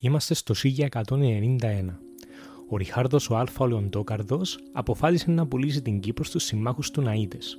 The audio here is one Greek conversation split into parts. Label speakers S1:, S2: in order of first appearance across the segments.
S1: Είμαστε στο 1191. Ο Ριχάρδος ο Αλφα Λεοντόκαρδος αποφάσισε να πουλήσει την Κύπρο στους συμμάχους του Ναΐτες.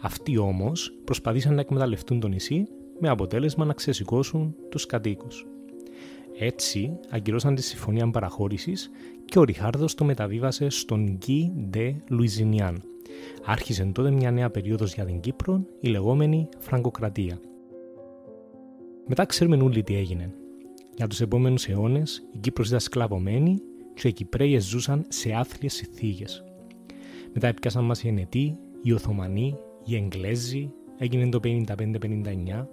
S1: Αυτοί όμως προσπαθήσαν να εκμεταλλευτούν το νησί με αποτέλεσμα να ξεσηκώσουν τους κατοίκους. Έτσι αγκυρώσαν τη συμφωνία παραχώρησης και ο Ριχάρδος το μεταβίβασε στον Γκί Ντε Λουιζινιάν. Άρχισε τότε μια νέα περίοδος για την Κύπρο, η λεγόμενη Φραγκοκρατία. Μετά ξέρουμε όλοι τι έγινε. Για τους επόμενους αιώνες η Κύπρος ήταν σκλαβωμένη και οι Κυπρέοι ζούσαν σε άθλιες συνθήκες. Μετά έπιασαν μας οι Ενετοί, οι Οθωμανοί, οι Εγγλέζοι, έγινε το 55-59,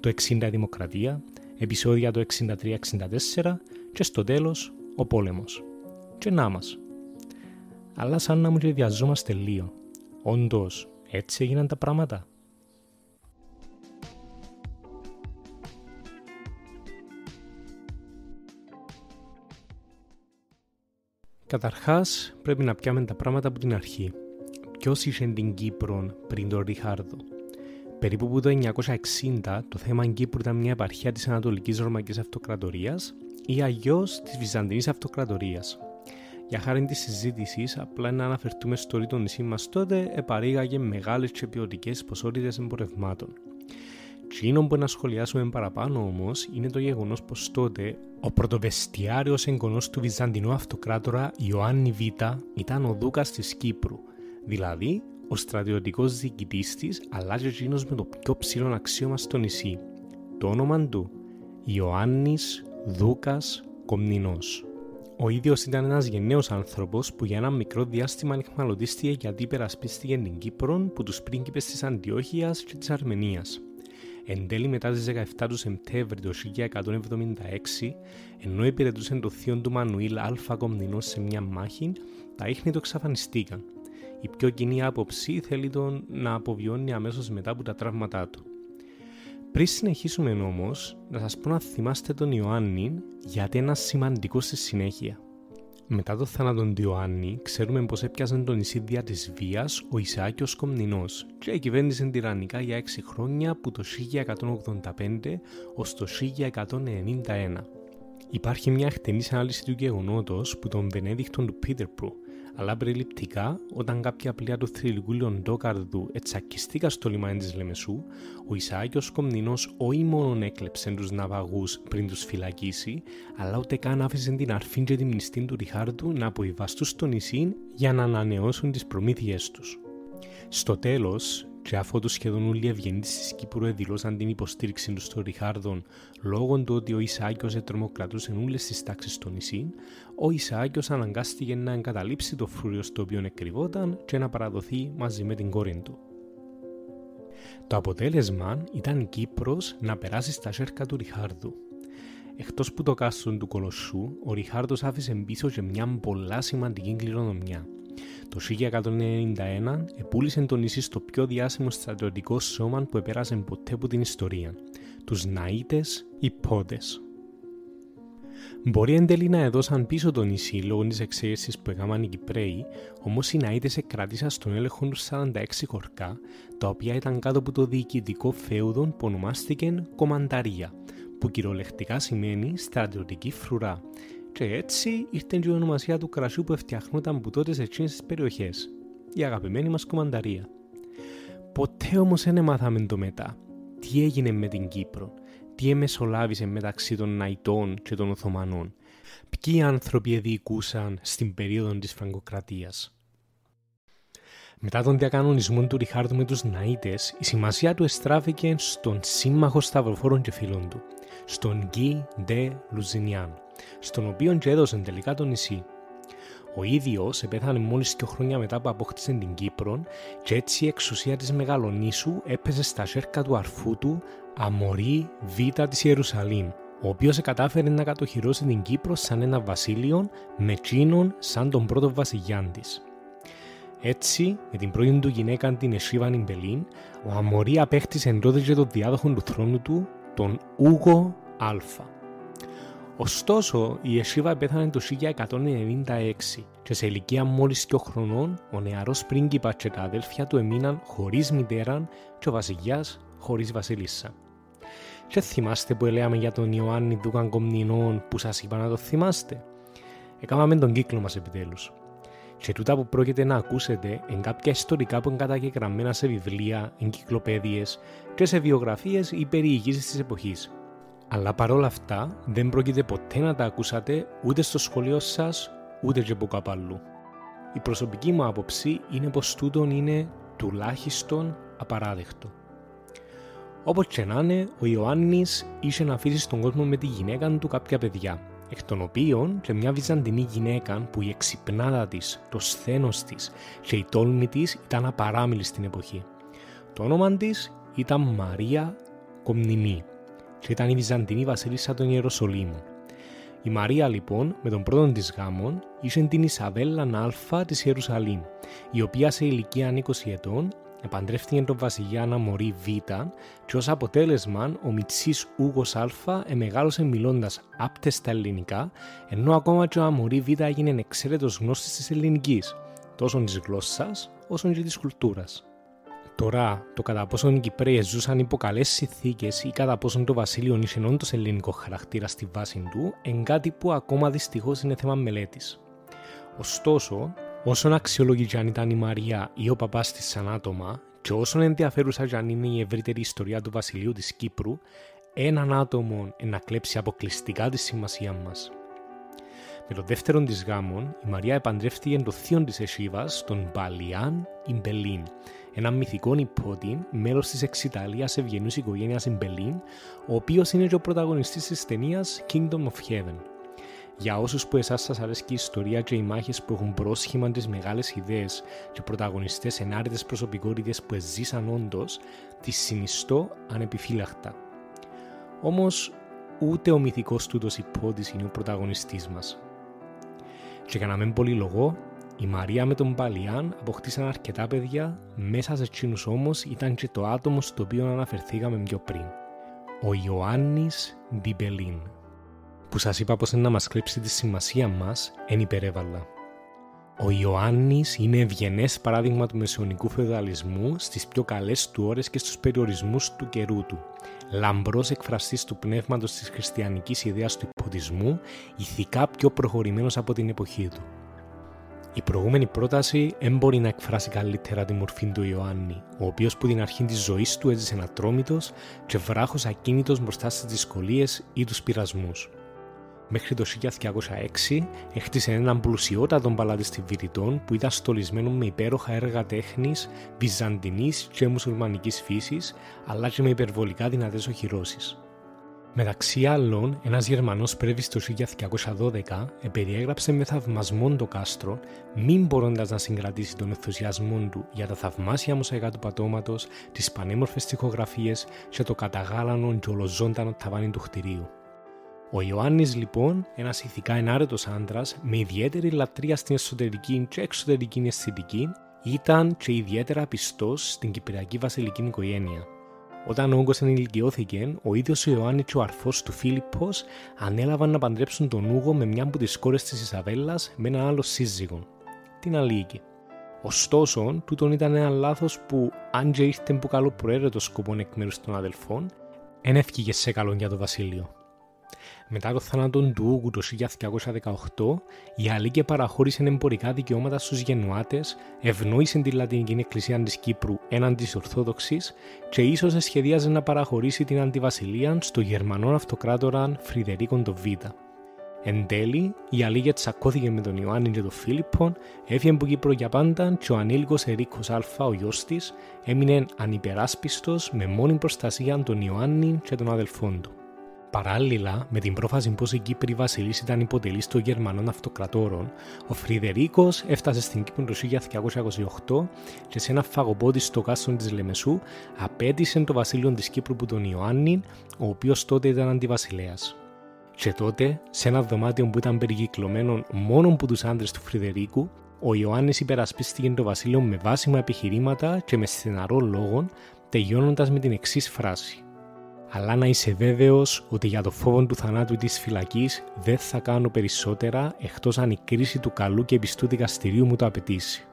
S1: το 60 η Δημοκρατία, επεισόδια το 63-64 και στο τέλος ο πόλεμος. Και να μας. Αλλά σαν να μου και διαζόμαστε λίγο. Όντως, έτσι έγιναν τα πράγματα. Καταρχάς, πρέπει να πιάμε τα πράγματα από την αρχή. Ποιος είχε την Κύπρο πριν τον Ριχάρδο. Περίπου από το 1960 το θέμα Κύπρου ήταν μια επαρχία της Ανατολικής Ρωμαϊκής Αυτοκρατορίας ή αλλιώς της Βυζαντινής Αυτοκρατορίας. Για χάρη της συζήτησης, απλά να αναφερθούμε στο ρήτο νησί μας τότε, επαρήγαγε μεγάλες και ποιοτικές ποσότητες εμπορευμάτων. Εκείνο που να σχολιάσουμε παραπάνω όμως είναι το γεγονός πως τότε ο πρωτοβεστιάριος εγγονός του Βυζαντινού Αυτοκράτορα Ιωάννη Β ήταν ο Δούκας της Κύπρου, δηλαδή ο στρατιωτικός διοικητής της, αλλά και εκείνο με το πιο ψηλό αξίωμα στο νησί. Το όνομα του Ιωάννης Δούκας Κομνηνός. Ο ίδιος ήταν ένας γενναίος άνθρωπος που για ένα μικρό διάστημα ανοιχμαλωτίστηκε γιατί υπερασπίστηκε την Κύπρο που τους πρίγκιπε τη Αντιόχειας και της Αρμενίας. Εν τέλει μετά τις 17 του Σεπτέμβρη του 1176, ενώ υπηρετούσε το θείο του Μανουήλ Αλφα Κομνηνός σε μια μάχη, τα ίχνη του εξαφανιστήκαν. Η πιο κοινή άποψη θέλει τον να αποβιώνει αμέσως μετά από τα τραύματά του. Πριν συνεχίσουμε όμως, να σας πω να θυμάστε τον Ιωάννη γιατί είναι σημαντικό στη συνέχεια. Μετά το θάνατο του Ιωάννη, ξέρουμε πω έπιασε τον νησί δια της βίας ο Ισάκιος Κομνηνός και κυβέρνησε τυραννικά για 6 χρόνια από το 1185 ως το 1191. Υπάρχει μια εκτενή ανάλυση του γεγονότος που τον Βενέδικτον του Πίτερπρου αλλά περιληπτικά, όταν κάποια πλοία του θρηλυκού Λεοντόκαρδου ετσακιστήκαν στο λιμάνι της Λεμεσού, ο Ισάκιο Κομνηνός όχι μόνο έκλεψε τους ναυαγούς πριν τους φυλακίσει, αλλά ούτε καν άφησε την αρφή και τη μνηστή του Ριχάρδου να αποϊβαστούν στο νησί για να ανανεώσουν τις προμήθειές τους. Στο τέλος, και αφού σχεδόν όλοι οι ευγενείς της Κύπρου δηλώσαν την υποστήριξη τους στον Ριχάρδον λόγω του ότι ο Ισάκιος τρομοκρατούσε όλες τις τάξεις στο νησί, ο Ισάκιος αναγκάστηκε να εγκαταλείψει το φρούριο στο οποίο εκκρυβόταν και να παραδοθεί μαζί με την κόρη του. Το αποτέλεσμα ήταν η Κύπρος να περάσει στα σέρκα του Ριχάρδου. Εκτός που το κάστρο του Κολοσσού, ο Ριχάρδος άφησε πίσω και μια πολλά σημαντική κληρονομιά – το 1191 επούλησε το νησί στο πιο διάσημο στρατιωτικό σώμα που επέρασε ποτέ από την ιστορία, τους Ναΐτες ή Πόντες. Μπορεί εν τέλει να έδωσαν πίσω το νησί λόγω της εξαίρεσης που έκαναν οι Κυπρέοι, όμως οι Ναΐτες εκκράτησαν στον έλεγχο τους 46 χωρκά, τα οποία ήταν κάτω από το διοικητικό φέουδο που ονομάστηκε Κομανταρία, που κυριολεκτικά σημαίνει στρατιωτική φρουρά, και έτσι ήρθε και η ονομασία του κρασιού που φτιαχνόταν από τότε σε εκείνες τις περιοχές, η αγαπημένη μας κομμανταρία. Ποτέ όμως δεν μάθαμε το μετά. Τι έγινε με την Κύπρο, τι εμεσολάβησε μεταξύ των Ναϊτών και των Οθωμανών, ποιοι άνθρωποι διοικούσαν στην περίοδο της Φραγκοκρατίας. Μετά τον διακανονισμό του Ριχάρδου με τους Ναΐτες, η σημασία του εστράφηκε στον σύμμαχο σταυροφόρων και φίλων του, στον Γκί Ντε Λουζινιάν, στον οποίο και έδωσε τελικά το νησί. Ο ίδιος επέθανε μόλις δύο χρόνια μετά που απόκτησε την Κύπρο και έτσι η εξουσία της Μεγαλονίσου έπεσε στα σέρκα του αρφού του Αμορή Β της Ιερουσαλήμ, ο οποίος κατάφερε να κατοχυρώσει την Κύπρο σαν ένα βασίλειο με τζείνον σαν τον πρώτο βασιλιά της. Έτσι, με την πρώτη του γυναίκα την Εσίβα ντ' Ιμπελίν, ο Αμορή απέκτησε τότε και τον διάδοχο του θρόνου του, τον Ούγο Α. Ωστόσο, η Εσίβα πέθανε το 1196 και σε ηλικία μόλις 2 χρονών, ο νεαρός πρίγκιπας και τα αδέλφια του έμειναν χωρίς μητέρα και ο βασιλιάς χωρίς βασίλισσα. Και θυμάστε που έλεγαμε για τον Ιωάννη Δούκαν Κομνηνών που σας είπα να το θυμάστε; Έκαναμε τον κύκλο μας επιτέλους. Και τούτα που πρόκειται να ακούσετε εν κάποια ιστορικά που είναι καταγεγραμμένα σε βιβλία, εγκυκλοπαίδειες και σε βιογραφίες ή περιηγήσεις της εποχής. Αλλά παρόλα αυτά δεν πρόκειται ποτέ να τα ακούσατε ούτε στο σχολείο σας ούτε και από κάπου αλλού. Η προσωπική μου άποψη είναι πως τούτον είναι τουλάχιστον απαράδεκτο. Όπως και να είναι, ο Ιωάννης είχε να αφήσει στον κόσμο με τη γυναίκα του κάποια παιδιά, εκ των οποίων και μια βυζαντινή γυναίκα που η εξυπνάδα της, το σθένος της και η τόλμη της ήταν απαράμιλη στην εποχή. Το όνομα της ήταν Μαρία Κομνηνή και ήταν η βυζαντινή βασίλισσα των Ιεροσολύμων. Η Μαρία λοιπόν με τον πρώτον της γάμον είχε την Ισαβέλα Α της Ιερουσαλήμ, η οποία σε ηλικία 20 ετών επαντρεύτηκε τον βασιλιάνα Μωρή Β και ως αποτέλεσμα ο Μιτσής Ούγος Α εμεγάλωσε μιλώντας άπτες στα ελληνικά, ενώ ακόμα και ο Αμορή Β έγινε εξαίρετος γνώστης της ελληνικής, τόσο της γλώσσας όσο και της κουλτούρας. Τώρα, το κατά πόσον οι Κυπρέοι ζούσαν υπό καλές συνθήκες ή κατά πόσον το βασίλειο είχε όντω ελληνικό χαρακτήρα στη βάση του, είναι κάτι που ακόμα δυστυχώς είναι θέμα μελέτης. Ωστόσο, όσον αξιολογή κι αν ήταν η Μαρία ή ο παπάς της σαν άτομα, και όσον ενδιαφέρουσα κι αν είναι η ευρύτερη ιστορία του βασιλείου της Κύπρου, έναν άτομο να κλέψει αποκλειστικά τη σημασία μας. Με το δεύτερο της γάμων, η Μαρία επαντρεύτηκε το θείο της Εσίβας, τον Μπαλιάν ντ' Ιμπελίν, ένα μυθικό ιππότη, μέλος της εξ Ιταλίας ευγενούς οικογένειας Ιμπελίν, ο οποίος είναι και ο πρωταγωνιστής της ταινίας Kingdom of Heaven. Για όσους που εσάς σας αρέσει η ιστορία και οι μάχες που έχουν πρόσχημα τις μεγάλες ιδέες και πρωταγωνιστές ενάρετες προσωπικότητες που ζήσαν όντως, τις συνιστώ ανεπιφύλακτα. Όμως, ούτε ο μυθικός τούτος ιππότης είναι ο πρωταγωνιστής μας. Και για να μην πολυλογώ, η Μαρία με τον Μπαλιάν αποκτήσαν αρκετά παιδιά, μέσα σε εκείνους όμως ήταν και το άτομο στο οποίο αναφερθήκαμε πιο πριν. Ο Ιωάννης Ντιμπελίν, που σας είπα πως εν να μας κλέψει τη σημασία μας, εν υπερέβαλα. Ο Ιωάννης είναι ευγενές παράδειγμα του μεσαιωνικού φεουδαλισμού στις πιο καλές του ώρες και στους περιορισμούς του καιρού του. Λαμπρός εκφραστής του πνεύματος της χριστιανικής ιδέας του υποτισμού, ηθικά πιο προχωρημένος από την εποχή του. Η προηγούμενη πρόταση δεν μπορεί να εκφράσει καλύτερα τη μορφή του Ιωάννη, ο οποίος που την αρχή της ζωής του έζησε ατρόμητο και βράχος ακίνητος μπροστά στις δυσκολίες ή τους πειρασμούς. Μέχρι το 1906 έχτισε έναν πλουσιότατο παλάτι Βηρητών που ήταν στολισμένο με υπέροχα έργα τέχνης βυζαντινής και μουσουλμανικής φύσης, αλλά και με υπερβολικά δυνατές οχυρώσεις. Μεταξύ άλλων, ένας Γερμανός πρέβη το 1912 περιέγραψε με θαυμασμό το κάστρο, μην μπορώντας να συγκρατήσει τον ενθουσιασμό του για τα θαυμάσια μοσαϊκά του πατώματος, τις πανέμορφες τοιχογραφίε και το καταγάλανο και ολοζώντανο ταβάνι του κτηρίου. Ο Ιωάννης, λοιπόν, ένας ηθικά ενάρετος άντρας με ιδιαίτερη λατρεία στην εσωτερική και εξωτερική αισθητική, ήταν και ιδιαίτερα πιστός στην Κυπριακή βασιλική οικογένεια. Όταν ο όγκος ενηλικιώθηκε, ο ίδιος ο Ιωάννης και ο αρφό του Φίλιππος ανέλαβαν να παντρέψουν τον Ούγο με μια από τις κόρες της Ισαβέλας με έναν άλλο σύζυγο, την Αλίκη. Ωστόσο, τούτον ήταν ένα λάθος που, αν και ήρθε που καλό προαίρετο σκοπό εκ μέρους των αδελφών, δεν έφυγε σε καλό για το βασίλειο. Μετά το θάνατο του Ούγου το 1218, η Αλίκη παραχώρησε εμπορικά δικαιώματα στους Γενουάτες, ευνόησε τη Λατινική Εκκλησία της Κύπρου έναντι της Ορθόδοξης και ίσως σχεδίαζε να παραχωρήσει την αντιβασιλεία στο Γερμανό αυτοκράτορα Φρυδερίκον το Β. Εν τέλει, η Αλίκη τσακώθηκε με τον Ιωάννη και τον Φίλιππον, έφυγε από Κύπρο για πάντα και ο ανήλικος Ερίκος Α, ο γιος της, έμεινε ανυπεράσπιστος με μόνη προστασία τον Ιωάννη και των αδελφών του. Παράλληλα, με την πρόφαση πως η Κύπρη Βασιλής ήταν υποτελής των Γερμανών Αυτοκρατόρων, ο Φρυδερίκος έφτασε στην Κύπρο το 1928 και σε ένα φαγοπότη στο κάστρο της Λεμεσού απέτησε το βασίλειο της Κύπρου που τον Ιωάννη, ο οποίος τότε ήταν αντιβασιλέας. Και τότε, σε ένα δωμάτιο που ήταν περικυκλωμένο μόνο από τους άντρες του Φρυδερίκου, ο Ιωάννης υπερασπίστηκε το βασίλειο με βάσιμα επιχειρήματα και με στεναρό λόγο, τελειώνοντας με την εξής φράση αλλά να είσαι βέβαιος ότι για το φόβο του θανάτου της φυλακής δεν θα κάνω περισσότερα εκτός αν η κρίση του καλού και πιστού δικαστηρίου μου το απαιτήσει.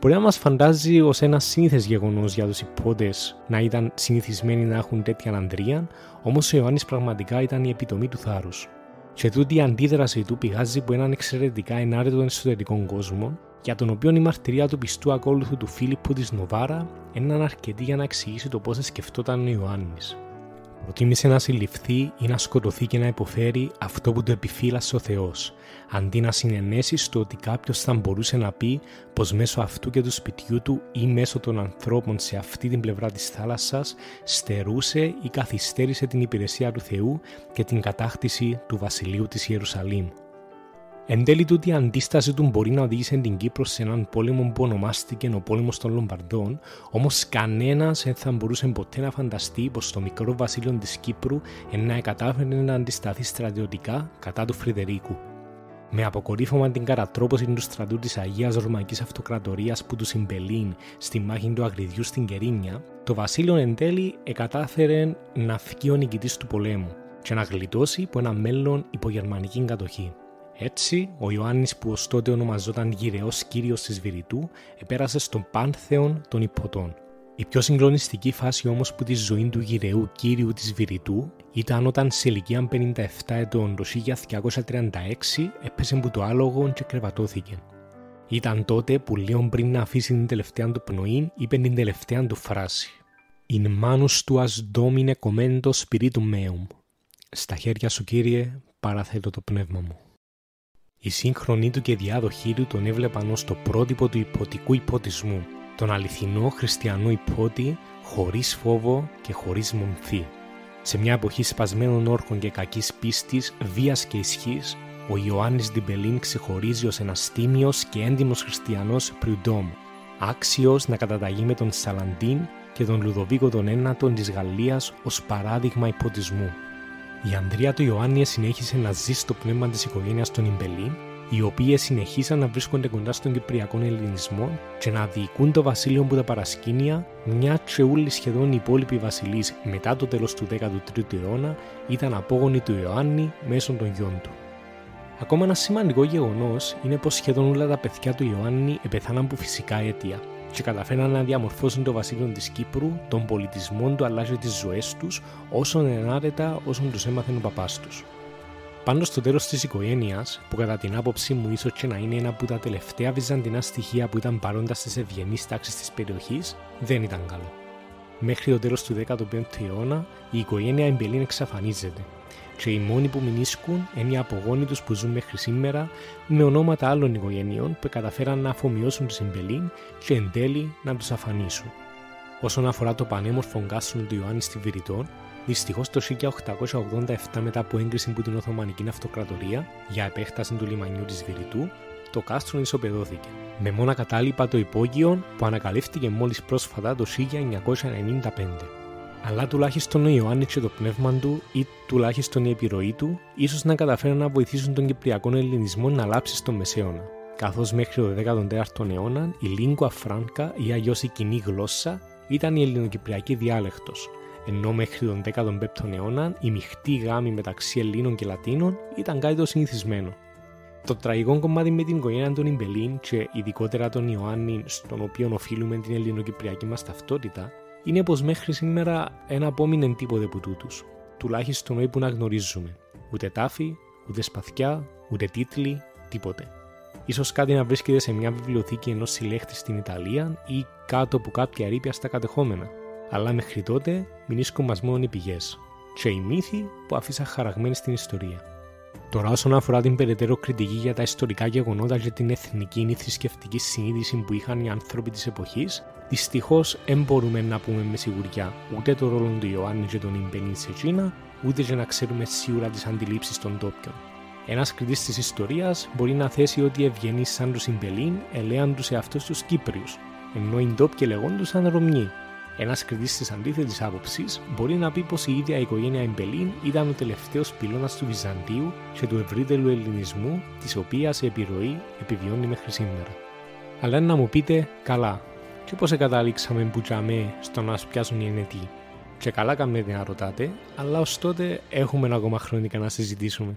S1: μπορεί να μας φαντάζει ως ένα σύνηθες γεγονός για τους υπότες να ήταν συνηθισμένοι να έχουν τέτοια ανδρεία, όμως ο Ιωάννης πραγματικά ήταν η επιτομή του θάρρους. Και τούτη η αντίδραση του πηγάζει από έναν εξαιρετικά ενάρετο εσωτερικό κόσμο, για τον οποίο η μαρτυρία του πιστού ακόλουθου του Φίλιππου της Νοβάρα είναι αρκετή για να εξηγήσει το πώς σκεφτόταν ο Ιωάννης. Προτίμησε να συλληφθεί ή να σκοτωθεί και να υποφέρει αυτό που του επιφύλασε ο Θεός, αντί να συνενέσει στο ότι κάποιος θα μπορούσε να πει πως μέσω αυτού και του σπιτιού του ή μέσω των ανθρώπων σε αυτή την πλευρά της θάλασσας στερούσε ή καθυστέρησε την υπηρεσία του Θεού και την κατάκτηση του βασιλείου της Ιερουσαλήμ. Εν τέλει τούτη η αντίσταση του μπορεί να οδήγησε την Κύπρο σε έναν πόλεμο που ονομάστηκε ο πόλεμος των Λομπαρδών, όμως κανένας δεν θα μπορούσε ποτέ να φανταστεί πως το μικρό βασίλειο της Κύπρου να κατάφερε να αντισταθεί στρατιωτικά κατά του Φρυδερίκου. Με αποκορύφωμα την καρατρόπωση του στρατού της Αγίας Ρωμαϊκής Αυτοκρατορίας που του συμπελήν στη μάχη του Αγριδιού στην Κερίνια, το βασίλειο εν τέλει εκατάφερε να φύγει ο νικητής του πολέμου και να γλιτώσει από ένα μέλλον υπογερμανική κατοχή. Έτσι, ο Ιωάννης που ως τότε ονομαζόταν γυραιός κύριος της Βηρητού επέρασε στον πάνθεον των υποτών. Η πιο συγκλονιστική φάση όμως που τη ζωή του γυραιού κύριου της Βηρητού ήταν όταν σε ηλικία 57 ετών το 1236 έπεσε που το άλογο και κρεβατώθηκε. Ήταν τότε που λίγο πριν να αφήσει την τελευταία του πνοή είπε την τελευταία του φράση «In manus tuas domine commento spiritum meum» «Στα χέρια σου Κύριε παραθέτω το πνεύμα μου». Οι σύγχρονοι του και διάδοχοί του τον έβλεπαν ως το πρότυπο του ιπποτικού ιπποτισμού, τον αληθινό χριστιανό ιππότη χωρίς φόβο και χωρίς μομφή. Σε μια εποχή σπασμένων όρκων και κακής πίστης, βίας και ισχύς, ο Ιωάννης Ντιμπελίν ξεχωρίζει ως ένας τίμιος και έντιμος χριστιανός prud'homme, άξιος να καταταγεί με τον Σαλαντίν και τον Λουδοβίκο τον Ένατον της Γαλλίας ως παράδειγμα ιπποτισμού. Η Ανδρία του Ιωάννη συνέχισε να ζει στο πνεύμα της οικογένειας των Ιμπελίν, οι οποίοι συνεχίσαν να βρίσκονται κοντά στον Κυπριακό Ελληνισμό και να διοικούν το βασίλειο που τα παρασκήνια, μια και όλοι σχεδόν οι υπόλοιποι βασιλείς μετά το τέλος του 13ου αιώνα ήταν απόγονοι του Ιωάννη μέσω των γιών του. Ακόμα ένα σημαντικό γεγονός είναι πως σχεδόν όλα τα παιδιά του Ιωάννη επεθάναν από φυσικά αίτια, και καταφέραν να διαμορφώσουν το βασίλειο της Κύπρου, τον πολιτισμό του αλλά και τις ζωές τους, όσο ενάρετα όσο τους έμαθαν ο παπάς τους. Πάντως το τέλος της οικογένειας, που κατά την άποψή μου ίσως και να είναι ένα από τα τελευταία βυζαντινά στοιχεία που ήταν παρόντας στις ευγενείς τάξεις της περιοχής, δεν ήταν καλό. Μέχρι το τέλος του 15ου αιώνα, η οικογένεια Ιμπελίν εξαφανίζεται και οι μόνοι που μεινίσκουν είναι οι απογόνοι τους που ζουν μέχρι σήμερα με ονόματα άλλων οικογενειών που καταφέραν να αφομοιώσουν τους Ιμπελίν και εν τέλει να τους αφανίσουν. Όσον αφορά το πανέμορφο κάστρο του Ιωάννη στη Βηρητών, δυστυχώς το 1887 μετά από έγκριση από την Οθωμανική Αυτοκρατορία για επέκταση του λιμανιού της Βηρητού, το κάστρο ισοπεδώθηκε. Με μόνα κατάλοιπα το υπόγειο που ανακαλύφθηκε μόλις πρόσφατα το 1995 αλλά τουλάχιστον ο Ιωάννης και το πνεύμα του ή τουλάχιστον η επιρροή του ίσως να καταφέρουν να βοηθήσουν τον Κυπριακό Ελληνισμό να λάψει στο Μεσαίωνα. Καθώς μέχρι το 14ο αιώνα η lingua franca ή αλλιώς η κοινή γλώσσα ήταν η ελληνοκυπριακή διάλεκτος, ενώ μέχρι τον 15ο αιώνα η μειχτή γάμη μεταξύ Ελλήνων και Λατίνων ήταν κάτι το συνηθισμένο. Το τραγικό κομμάτι με την οικογένεια των Ιμπελίν και ειδικότερα τον Ιωάννη, στον οποίο οφείλουμε την ελληνοκυπριακή μας ταυτότητα, είναι πως μέχρι σήμερα δεν απόμεινε τίποτε από τούτους. Τουλάχιστον όχι που να γνωρίζουμε. Ούτε τάφη, ούτε σπαθιά, ούτε τίτλοι, τίποτε. σω κάτι να βρίσκεται σε μια βιβλιοθήκη ενός συλλέχτη στην Ιταλία ή κάτω από κάποια ρήπια στα κατεχόμενα. Αλλά μέχρι τότε μηνίσκουν μα μόνο οι πηγές. Και οι μύθοι που αφήσα χαραγμένοι στην ιστορία. Τώρα, όσον αφορά την περαιτέρω κριτική για τα ιστορικά γεγονότα και την εθνική ή θρησκευτική συνείδηση που είχαν οι άνθρωποι της εποχής, Δυστυχώς δεν μπορούμε να πούμε με σιγουριά ούτε το ρόλο του Ιωάννη και των Ιμπενίν σε Κίνα, ούτε και να ξέρουμε σίγουρα τις αντιλήψεις των ντόπιων. Ένας κριτής της ιστορίας μπορεί να θέσει ότι οι ευγενείς σαν τους Ιμπελίν ελέαν τους εαυτούς τους Κύπριους, ενώ οι ντόπιοι λεγόντουσαν Ρωμιοί. Ένας κριτής της αντίθετης άποψης μπορεί να πει πως η ίδια η οικογένεια Ιμπελίν ήταν ο τελευταίος πυλώνας του Βυζαντίου και του ευρύτερου ελληνισμού, της οποίας η επιρροή επιβιώνει μέχρι σήμερα. Αλλά να μου πείτε, καλά, και πώς καταλήξαμε που τζιαμέ στο να πιάσουν οι ενετοί; Και καλά κάνετε να ρωτάτε, αλλά ως τότε έχουμε ακόμα χρονικά να συζητήσουμε.